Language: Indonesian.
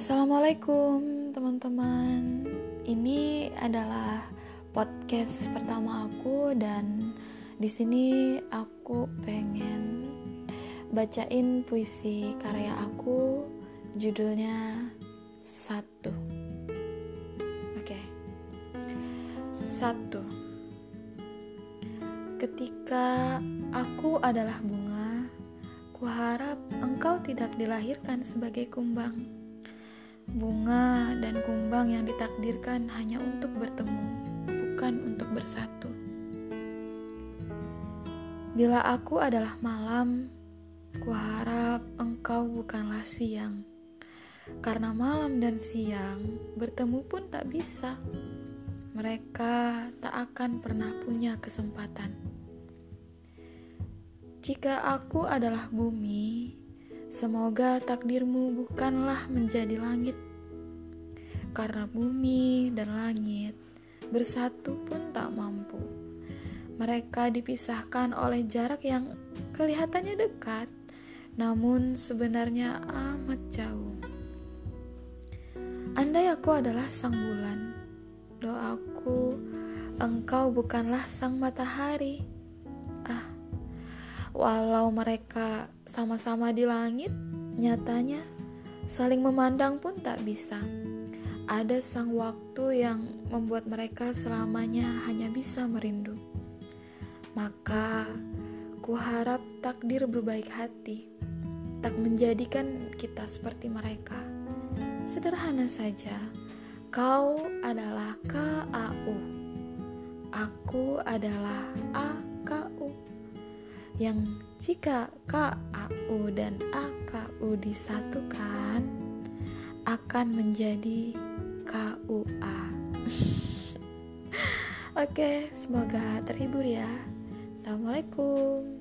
Assalamualaikum teman-teman. Ini adalah podcast pertama aku dan di sini aku pengen bacain puisi karya aku judulnya Satu. Oke. Satu. Ketika aku adalah bunga, kuharap engkau tidak dilahirkan sebagai kumbang bunga dan kumbang yang ditakdirkan hanya untuk bertemu, bukan untuk bersatu. Bila aku adalah malam, kuharap engkau bukanlah siang, karena malam dan siang bertemu pun tak bisa. Mereka tak akan pernah punya kesempatan. Jika aku adalah bumi, Semoga takdirmu bukanlah menjadi langit, karena bumi dan langit bersatu pun tak mampu. Mereka dipisahkan oleh jarak yang kelihatannya dekat, namun sebenarnya amat jauh. Andai aku adalah sang bulan, doaku engkau bukanlah sang matahari. Walau mereka sama-sama di langit, nyatanya saling memandang pun tak bisa. Ada sang waktu yang membuat mereka selamanya hanya bisa merindu. Maka ku harap takdir berbaik hati, tak menjadikan kita seperti mereka. Sederhana saja, kau adalah KAU, aku adalah AKU yang jika KAU dan AKU disatukan akan menjadi KUA. Oke, semoga terhibur ya. Assalamualaikum.